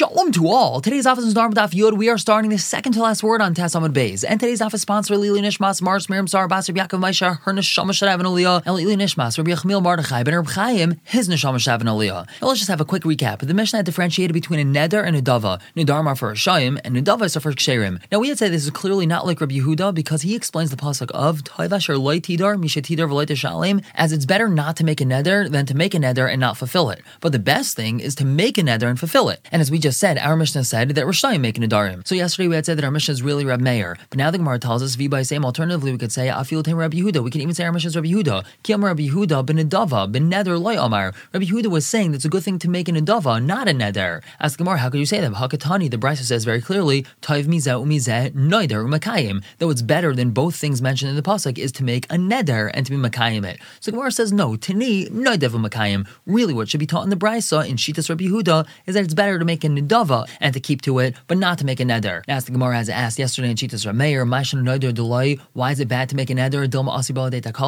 sh- Shalom to all. Today's office is Dharma Daf Yud. We are starting the second to last word on Tassamud Bays. And today's office sponsor Lili Nishmas, Mars, Miriam Sar, Basar, Yaakov Maisha, her Neshama Shadav and Aliyah, and Lili Nishmas, Rabbi Yechmil Mardechai, Ben Reb Chaim, his Neshama Shadav and Aliyah. Now let's just have a quick recap. The Mishnah differentiated between a Neder and a Dava. Nedar are for Shayim, and Nedava is for Ksherim. Now we had said this is clearly not like Rabbi Yehuda because he explains the pasuk of Toivash or Loy Tidar, Misha Tidar as it's better not to make a Neder than to make a Neder and not fulfill it. But the best thing is to make a Neder and fulfill it. And as we just said, our Mishnah said that Rishayim make Nadarim. So yesterday we had said that our Mishnah is really Reb Meir. But now the Gemara tells us, by same alternatively, we could say, Afil Tim Rabbi Yehuda. We can even say our Mishnah is Rabbi Yehuda. Kiyam Rabbi Yehuda ben Nedava, ben Neder loy Amar. Rabbi Yehuda was saying that it's a good thing to make a Nedava, not a Neder. Ask Gemara, how could you say that? Hakatani, the Brisa says very clearly, Taiv Mizeh Umizeh Noider Umakayim. Though it's better than both things mentioned in the Pasuk is to make a Neder and to be Makayim it. So Gemara says, no, Tani, Noidev Umakayim. Really, what should be taught in the Brisa in Shitas Rabbi Yehuda is that it's better to make a Nedava and to keep to it, but not to make a neder. As the Gemara has asked yesterday in Chitas Rameir. Why is it bad to make a neder? De.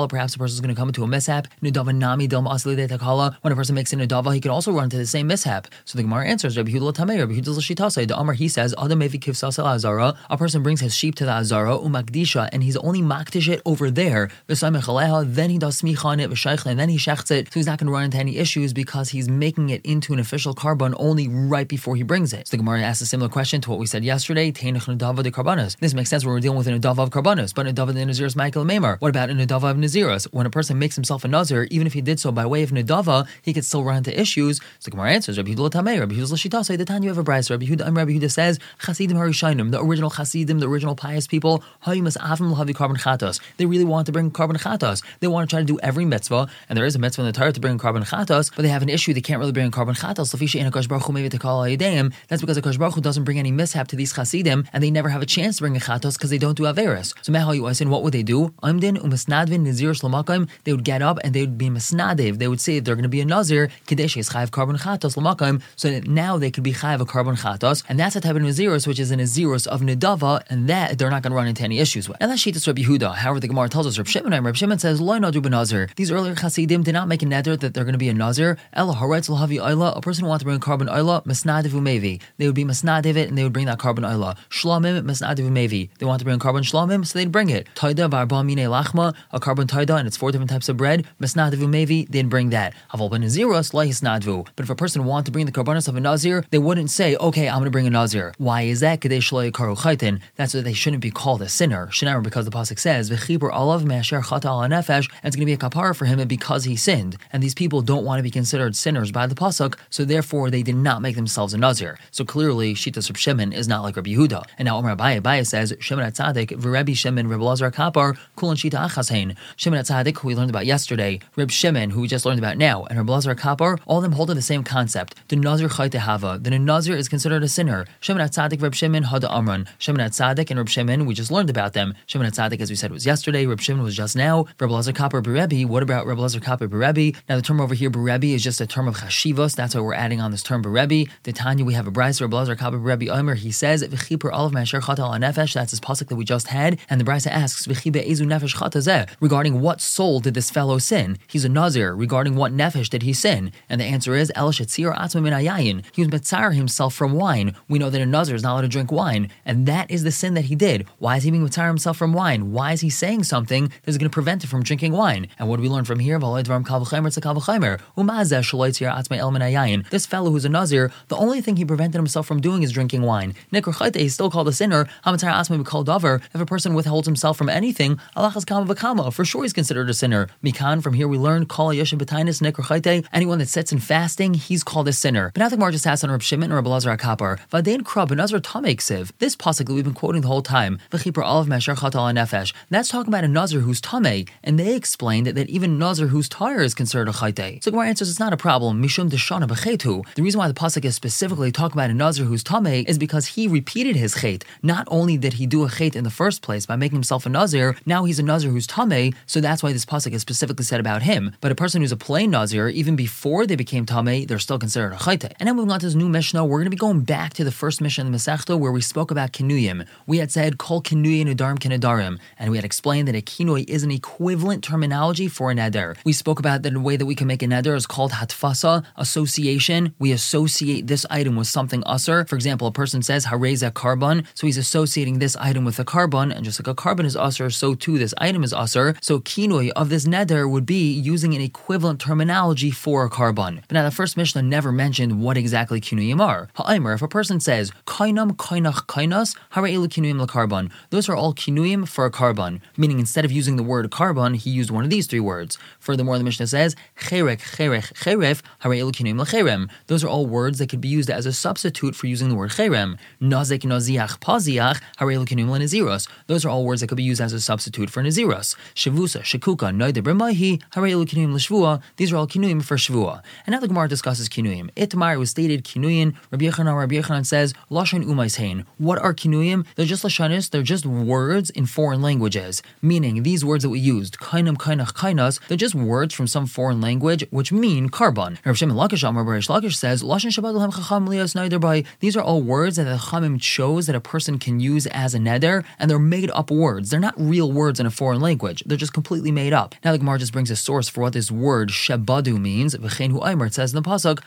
Perhaps a person is going to come into a mishap. Nami de. When a person makes a nudava, he can also run into the same mishap. So the Gemara answers, Rabbi Hudla Tamei, Rabbi Hudla. The Amar he says, azara. A person brings his sheep to the azara umakdisha, and he's only makdish it over there. Then he does smicha on it and then he shechts it. So he's not going to run into any issues because he's making it into an official korban only right before he brings it. So the Gemara asks a similar question to what we said yesterday. This makes sense when we're dealing with an adava of karbanos, but an adava of Nazirus Michael Mamer. What about an adava of Nazirus? When a person makes himself a Nazir, even if he did so by way of nadava, he could still run into issues. So the Gemara answers, Rabbi Yehuda Tamei, Rabbi Yehuda Shita, say the Tanya of a Brisa. Rabbi Yehuda, um, Rabbi Yehuda says, Chasidim Harishainim, the original Chasidim, the original pious people, Hayimas Avim Lahavi Korban Chatos. They really want to bring korban chatos. They want to try to do every mitzvah, and there is a mitzvah in the Torah to bring korban chatos, but they have an issue. They can't really bring korban chatos. That's because the Baruch Hu doesn't bring any mishap to these chasidim, and they never have a chance to bring a chatos because they don't do averis. So Mehal Yuasin, what would they do? Amdin umasnadvin nazir shlamakim. They would get up and they would be masnadev. They would say they're going to be a nazir kadesh is chayav korban chatos lamakim. So that now they could be chayav a korban chatos, and that's a type of nazirus which is a nazirus of nedava, and that they're not going to run into any issues with. And that's Shittas Rabbi Yehuda. However, the Gemara tells us Rabbi Shimon Rabbi Shimon says nadu nazir. These earlier chasidim did not make a neder that they're going to be a nazir. Ella haretz lahavi oila. A person who wants to bring a korban oila masnadev umevi. They would be masnadev it and they would bring that korban oila. Shlomim masnadiv mevi. They want to bring korban shlomim, so they'd bring it. Taida varba mine lachma, a korban taida, and it's four different types of bread. Masnadiv mevi, they'd bring that. Haval ben naziros lahisnadvu. But if a person wanted to bring the korbanos of a nazir, they wouldn't say, okay, I'm going to bring a nazir. Why is that? That's why they shouldn't be called a sinner. Shinamer because the pasuk says v'chibur alav me'asher chata al nefesh, and it's going to be a kapara for him because he sinned. And these people don't want to be considered sinners by the pasuk, so therefore they did not make themselves a nazir. So clearly, Shita Shimon is not like Rabbi Yehuda. And now Omar Abaye, Abaye says, Shimon at Tzadik, V'Rebbe Shimon, Rebbe Lazar Kapar, Kulan Shita Achasein. Shimon at Tzadik, who we learned about yesterday, Reb Shimon, who we just learned about now, and Rebbe Lazar Kapar, all of them hold to the same concept. The Nazir Chayte Hava, then a Nazir is considered a sinner. Shimon at Tzadik, Reb Shimon, Hada Amran. Shimon at Tzadik and Reb Shimon, we just learned about them. Shimon at Tzadik, as we said, was yesterday. Reb Shimon was just now. Rebbe Lazar Kapar Berebi, what about Rebbe Lazar Kapar Berebi? Now the term over here, Berebi, is just a term of Chashivos. That's why we're adding on this term Berebi. The Tanya, we have a Brisa, Rebbe Lazar Kapar Berebi Omer, he says, V'chipur olav me'asher chata al nefesh, that's his pasuk that we just had, and the Brisa asks, V'chibe ezu nefesh chata regarding what soul did this fellow sin? He's a Nazir, regarding what nefesh did he sin? And the answer is, El shetzir atzma min ayayin, he was metzar himself from wine. We know that a Nazir is not allowed to drink wine, and that is the sin that he did. Why is he being metzar himself from wine? Why is he saying something that is going to prevent him from drinking wine? And what do we learn from here? This fellow who's a Nazir, the only thing he prevented himself from doing is drinking wine. Nikrachayte, he's still called a sinner. Hamatar asma called davar. If a person withholds himself from anything, Allah has kama v'kama. For sure, he's considered a sinner. Mikan, from here we learn kol yoshin nikrachayte. Anyone that sits in fasting, he's called a sinner. But now the Gemara just asked on Reb Shimon and Reb Lazar Akapar. Vadein krab another tamek siv. This pasuk that we've been quoting the whole time. V'chipur olav mesher chatal nefesh. That's talking about a nazir who's tame, and they explained that, that even nazir who's tire is considered a chayte. So Gemara answers it's not a problem. Mishum deshana b'chetu. The reason why the pasuk is specifically talking about a nazir who's tame is because he repeated his chait. Not only did he do a chait in the first place by making himself a nazir, now he's a nazir who's tame. So that's why this pasuk is specifically said about him. But a person who's a plain nazir, even before they became tame, they're still considered a chayte. And then moving on to this new mishnah, we're going to be going back to the first mishnah in the Masechta where we spoke about kinuyim. We had said kol kinuyim nedarim kinadarim, and we had explained that a kinui is an equivalent terminology for a neder. We spoke about that the way that we can make a neder is called hatfasa, association. We associate this item item with something usher. For example, a person says hareza korban, so he's associating this item with a korban, and just like a korban is usher, so too this item is usher. So kinoi of this neder would be using an equivalent terminology for a korban. But now the first Mishnah never mentioned what exactly kinuyim are. Ha'aimer, if a person says kainam kainach kainas harailu kinuyim korban, those are all kinuyim for a korban, meaning instead of using the word korban, he used one of these three words. Furthermore, the Mishnah says cherek cherech cheref. Those are all words that could be used as a substitute for using the word cherem. Nazek naziach paziach harailu kinuyim lenaziros. Those are all words that could be used as a substitute for naziros. Shavusa, shekuka, noide bremahi harailu kinuyim leshvua. These are all kinuyim for shvua. And now the Gemara discusses kinuyim. Itmar was stated kinuyim. Rabbi Yochanan, Rabbi Yochanan says lashon umaishein. What are kinuyim? They're just lashonis. They're just words in foreign languages. Meaning these words that we used, kainam, kainach, kainas, they're just words from some foreign language which mean carbon. Rav Shimon Lakish Amar Barish Lakish says lashon shabbat by. These are all words that the Chamim chose that a person can use as a neder, and they're made up words. They're not real words in a foreign language. They're just completely made up. Now the Gemara just brings a source for what this word shebadu means. It says in the pasuk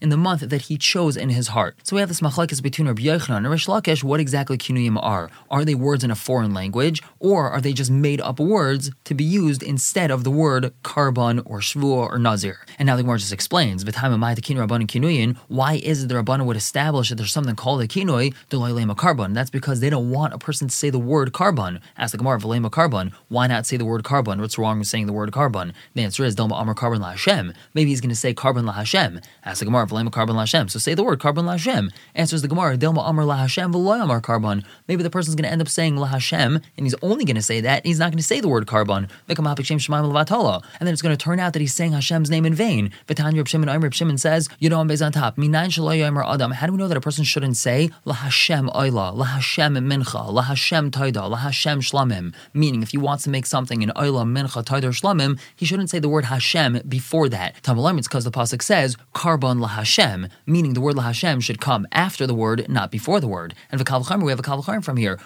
in the month that he chose in his heart. So we have this machlekes between Rabbi Yochanan and Rish Lakish. What exactly kinuyim are? Are they words in a foreign language, or are they just made up words to be used instead of the word korban or shvua or nazir? And now the Gemara just explains amai kinu kinuyin. Why is it the rabbanon would establish that there's something called a kinui a korban? That's because they don't want a person to say the word korban. Ask the Gemara v'lema korban. Why not say the word korban? What's wrong with saying the word korban? The answer is Dilma Amar korban la Hashem. Maybe he's going to say korban la Hashem. Ask the Gemara v'lema korban la Hashem. So say the word korban la Hashem. Answers the Gemara Dilma Amar la Hashem v'loy Amar korban. Maybe the person's going to end up saying la Hashem, and he's only going to say that. And he's not going to say the word korban. And then it's going to turn out that he's saying Hashem's name in vain. V'tan Reb Shimon Shimon says Bez on top. How do we know that a person shouldn't say la Hashem oila, la Hashem mincha, la Hashem taida, la Hashem shlamim? Meaning, if he wants to make something in oila, mincha, taida, shlamim, he shouldn't say the word Hashem before that. Tamalim, it's because the pasuk says korban la Hashem, meaning the word la Hashem should come after the word, not before the word. And v'kal we have a kal from here.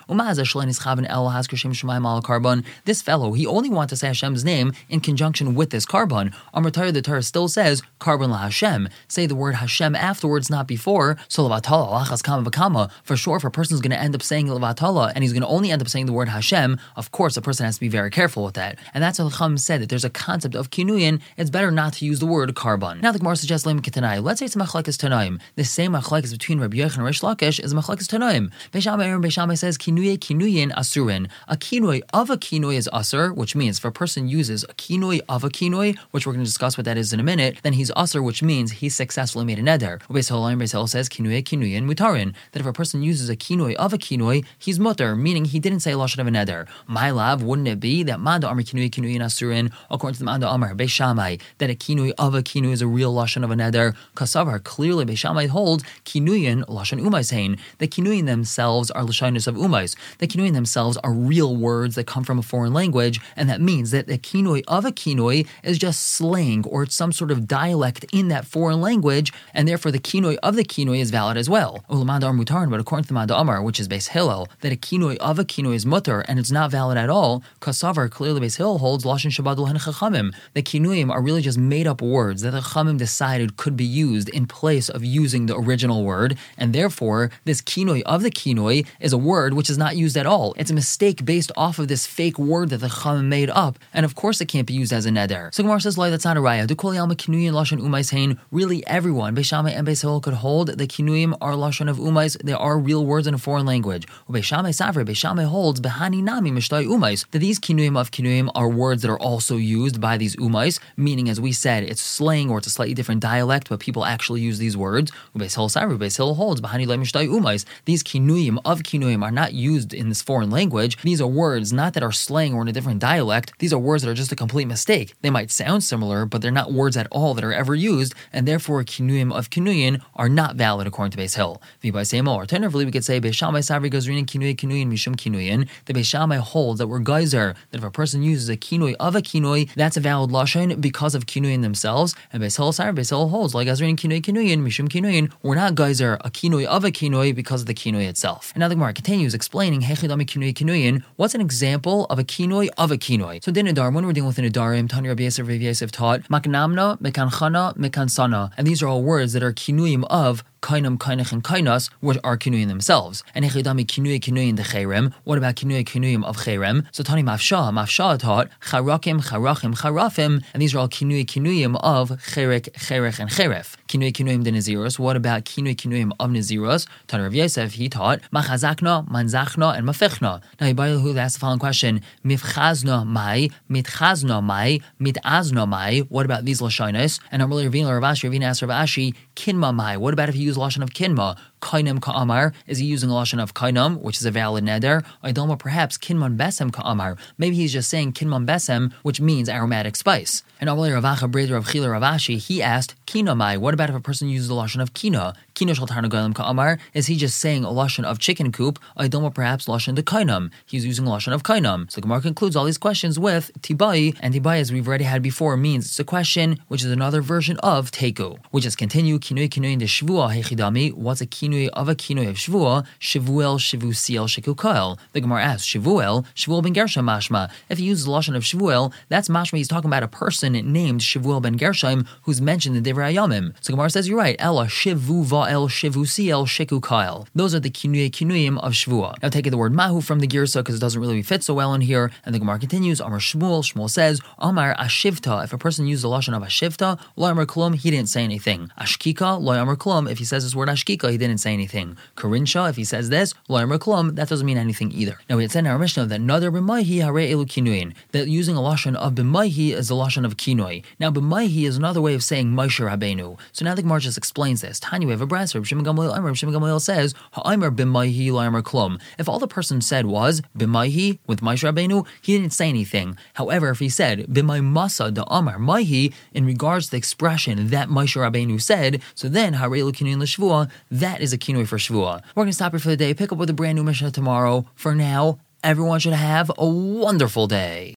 This fellow, he only wants to say Hashem's name in conjunction with this korban. Amr the Torah still says korban la Hashem. Say the word Hashem afterwards, not before. So levatala kama. For sure, if a person's going to end up saying levatala and he's going to only end up saying the word Hashem, of course, a person has to be very careful with that. And that's what Chum said that there's a concept of kinuyin. It's better not to use the word korban. Now the Gemara suggests lema ketanai. Let's say it's machlekes tanaim. The same machlekes between Rabbi Yochanan and Rish Lakish is machlekes tanaim. Beishamai Aaron Beishamai says kinuye kinuyin asurin. A kinui of a kinui is asur, which means if a person uses a kinui of a kinui, which we're going to discuss what that is in a minute, then he's asur, which means he made a neder. Beis Hillel says kinuyin mutarin. That if a person uses a kinui of a kinui, he's mutter, meaning he didn't say lashon of a neder. My love, wouldn't it be that manda amar kinui kinuyin asurin, according to the manda amar Beishamai, that a kinui of a kinui is a real lashon of a neder? Kasavar clearly Beishamai holds kinuyin lashon umaysein. The kinuyin themselves are lashonis of umais. The kinuyin themselves are real words that come from a foreign language, and that means that the kinui of a kinui is just slang or it's some sort of dialect in that foreign language, and therefore the kinui of the kinui is valid as well. Ulamada mutarin, but according to the Manda Amar, which is Beis Hillel, that a kinui of a kinui is mutter and it's not valid at all. Kasavar clearly Beis Hillel holds lashon shabadul chachamim. The kinuim are really just made up words that the chachamim decided could be used in place of using the original word, and therefore this kinui of the kinui is a word which is not used at all. It's a mistake based off of this fake word that the chachamim made up, and of course it can't be used as a neder. So Gemara says, that's not a raya. Really, everyone, Beishamai and Beis Hillel could hold that kinuyim are lashon of umais. They are real words in a foreign language. Beishamai savre, Beishamai holds behani nami mishtai umais that these kinuyim of kinuyim are words that are also used by these umais, meaning as we said, it's slang or it's a slightly different dialect, but people actually use these words. Beis Hillel savre, Beis Hillel holds behani mishtai umais. These kinuyim of kinuyim are not used in this foreign language. These are words not that are slang or in a different dialect. These are words that are just a complete mistake. They might sound similar, but they're not words at all that are ever used, and therefore kinuyim of kinuyin are not valid according to Beis Hill. Or alternatively, we could say Beishamai Savri Gazrin Kinuy Kinuyin Mishum Kinuyin. The Beishamai holds that we're geyser that if a person uses a kinui of a kinui, that's a valid lashon because of kinuyin themselves. And Beis Hill Savri Beis Hill holds like Gazrin Kinuy Kinuyin Mishum Kinuyin. We're not geyser a kinui of a kinui because of the kinui itself. And now the Gemara continues explaining Hechidami Kinuy Kinuyin. What's an example of a kinui of a kinui? So din adar when we're dealing with an adarim, Tanya Rabbi Yosef Rabbi taught maknamna mekanchana mekansana, and these these are all words that are kinuim of kainam, kainach, and kainas, which are kinuyim themselves. And echidami kinuy kinuyim de cherem. What about kinuy kinuyim of cherem? So tani mafsha, mafsha taught charakim, charachim, charafim, and these are all kinuy kinuyim of cherik, cherech, and cheref. Kinuy kinuyim de naziros. What about kinuy kinuyim of naziros? Tani Rav Yosef, he taught machazakna, manzachna, and mafechna. Now Yibayahu asked the following question: Mifchazna mai, mitchazna mai, mitazna mai. What about these lashonos? And Amalei Ravina, Rav Ashi, Ravina asked Rav Ashi, kinma mai. What about if you use lashon of kinma? Kainam ka'amar. Is he using a lashon of kainam, which is a valid neder? Idoma perhaps kinman besem ka'amar. Maybe he's just saying kinman besem, which means aromatic spice. And Amalei Ravacha Breder of Chila Ravashi, he asked, Kina mai. What about if a person uses a lashon of kina? Kina shaltarna galim ka'amar. Is he just saying a lashon of chicken coop? Idoma perhaps lashon de kainam. He's using a lashon of kainam. So Gemara concludes all these questions with tibai, and tibai, as we've already had before, means it's a question, which is another version of teku. We just continue kinui kinui in the shvua hechidami. What's a kinui of a kinui of shvua? Shivuel shivusiel shikukael. The Gemara asks Shivuel Shivuel ben Gershom mashma. If he uses the lashon of Shivuel, that's mashma. He's talking about a person named Shivuel ben Gershom who's mentioned in Devrei Ayamim. So Gemara says you're right. Ella shivu vael shivusiel shikukael. Those are the kinui kinuyim of shvua. Now taking the word mahu from the girsa because it doesn't really fit so well in here, and the Gemara continues. Amar Shmuel. Shmuel says Amar ashivta. If a person used the lashon of ashivta, lo amar klum, he didn't say anything. Ashkika lo amar klum. If he says this word ashkika, he didn't say anything. Karinsha. If he says this that doesn't mean anything either. Now we had said in our Mishnah that another b'maihi hare elu. That using a lashon of b'maihi is the lashon of kinoi. Now b'maihi is another way of saying Moshe Rabbeinu. So now the Gemara just explains this. Tanya, we have a brass. Reb Shimon Gamaliel Amar. Shimon Gamaliel says ha'aimer b'maihi lo amar klum. If all the person said was b'maihi with Moshe Rabbeinu, he didn't say anything. However, if he said b'mai masa da amar maihi in regards to the expression that Moshe Rabbeinu said, so then hare elu l'shvua, that is a kinoi for shvua. We're going to stop here for the day. Pick up with a brand new Mishnah tomorrow. For now, everyone should have a wonderful day.